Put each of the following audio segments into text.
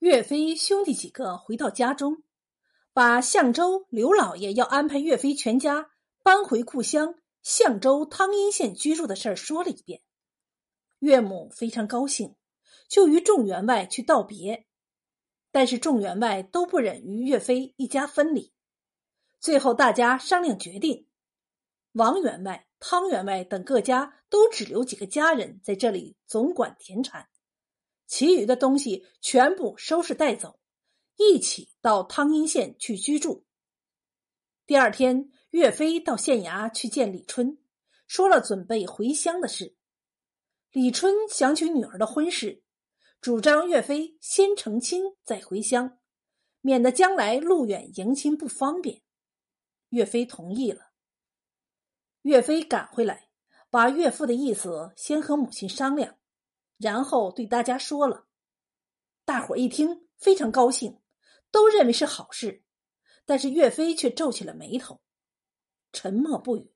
岳飞兄弟几个回到家中，把相州刘老爷要安排岳飞全家搬回故乡相州汤阴县居住的事儿说了一遍。岳母非常高兴，就与众员外去道别。但是众员外都不忍与岳飞一家分离，最后大家商量决定，王员外、汤员外等各家都只留几个家人在这里总管田产。其余的东西全部收拾带走，一起到汤阴县去居住。第二天，岳飞到县衙去见李春，说了准备回乡的事。李春想起女儿的婚事，主张岳飞先成亲再回乡，免得将来路远迎亲不方便。岳飞同意了。岳飞赶回来，把岳父的意思先和母亲商量。然后对大家说了，大伙一听非常高兴，都认为是好事。但是岳飞却皱起了眉头，沉默不语。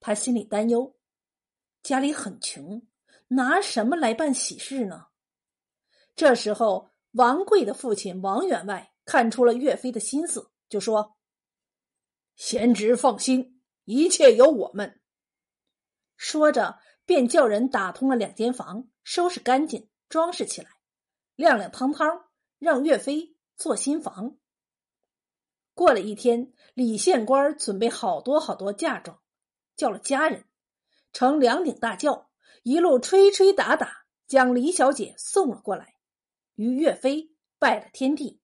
他心里担忧，家里很穷，拿什么来办喜事呢？这时候，王贵的父亲王员外看出了岳飞的心思，就说：“贤侄放心，一切有我们。”说着。便叫人打通了两间房，收拾干净，装饰起来，亮亮堂堂，让岳飞做新房。过了一天，李县官准备好多好多嫁妆，叫了家人，乘两顶大轿，一路吹吹打打，将李小姐送了过来，与岳飞拜了天地。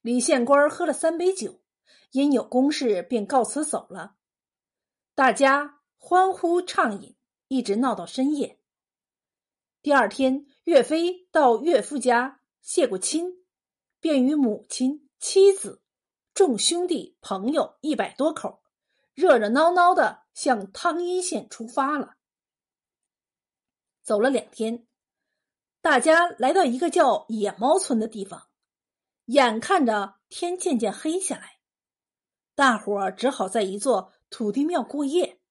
李县官喝了三杯酒，因有公事，便告辞走了。大家欢呼畅饮。一直闹到深夜。第二天，岳飞到岳父家谢过亲，便与母亲、妻子、众兄弟朋友一百多口，热热闹闹的向汤阴县出发了。走了两天，大家来到一个叫野猫村的地方，眼看着天渐渐黑下来，大伙儿只好在一座土地庙过夜。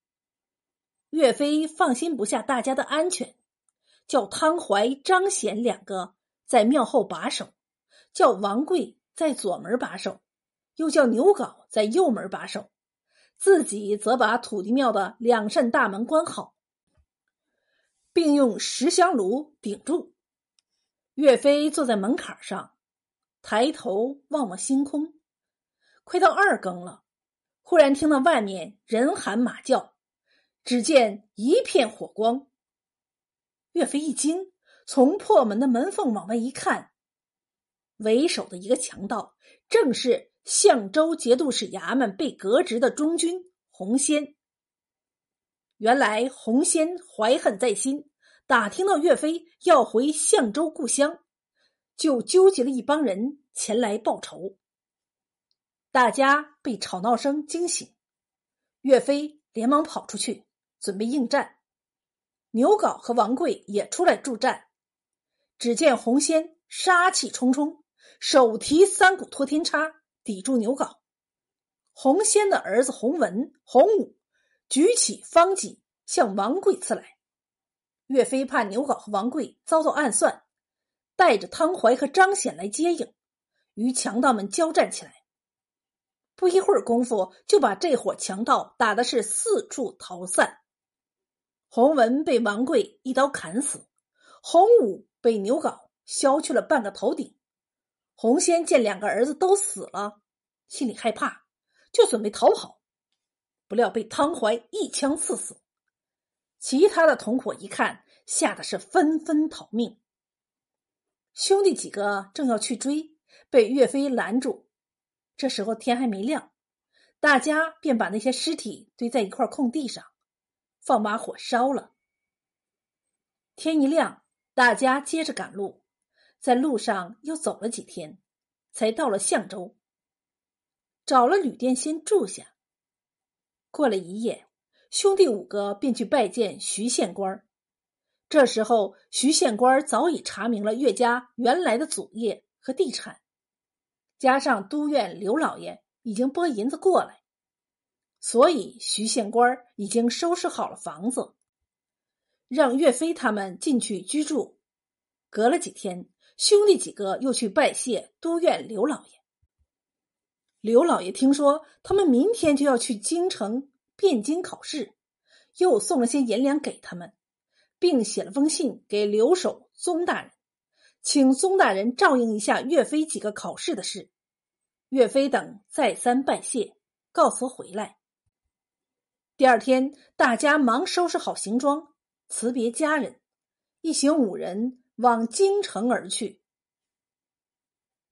岳飞放心不下大家的安全，叫汤怀、张显两个在庙后把守，叫王贵在左门把守，又叫牛皋在右门把守，自己则把土地庙的两扇大门关好，并用石香炉顶住。岳飞坐在门槛上，抬头望望星空。快到二更了，忽然听到外面人喊马叫。只见一片火光，岳飞一惊，从破门的门缝往外一看，为首的一个强盗正是相州节度使衙门被革职的中军洪仙。原来洪仙怀恨在心，打听到岳飞要回相州故乡，就纠集了一帮人前来报仇。大家被吵闹声惊醒，岳飞连忙跑出去。准备应战，牛皋和王贵也出来助战。只见洪仙杀气冲冲，手提三股托天叉抵住牛皋。洪仙的儿子洪文、洪武举起方戟向王贵刺来。岳飞怕牛皋和王贵遭到暗算，带着汤怀和张显来接应，与强盗们交战起来。不一会儿功夫，就把这伙强盗打的是四处逃散。洪文被王贵一刀砍死，洪武被牛皋削去了半个头顶。洪先见两个儿子都死了，心里害怕，就准备逃跑，不料被汤怀一枪刺死。其他的同伙一看，吓得是纷纷逃命。兄弟几个正要去追，被岳飞拦住。这时候天还没亮，大家便把那些尸体堆在一块空地上。放把火烧了。天一亮，大家接着赶路，在路上又走了几天，才到了相州。找了旅店先住下。过了一夜，兄弟五个便去拜见徐县官。这时候，徐县官早已查明了岳家原来的祖业和地产，加上都院刘老爷已经拨银子过来。所以，徐县官已经收拾好了房子，让岳飞他们进去居住。隔了几天，兄弟几个又去拜谢都院刘老爷。刘老爷听说他们明天就要去京城汴京考试，又送了些银两给他们，并写了封信给留守宗大人，请宗大人照应一下岳飞几个考试的事。岳飞等再三拜谢，告辞回来。第二天，大家忙收拾好行装，辞别家人，一行五人往京城而去。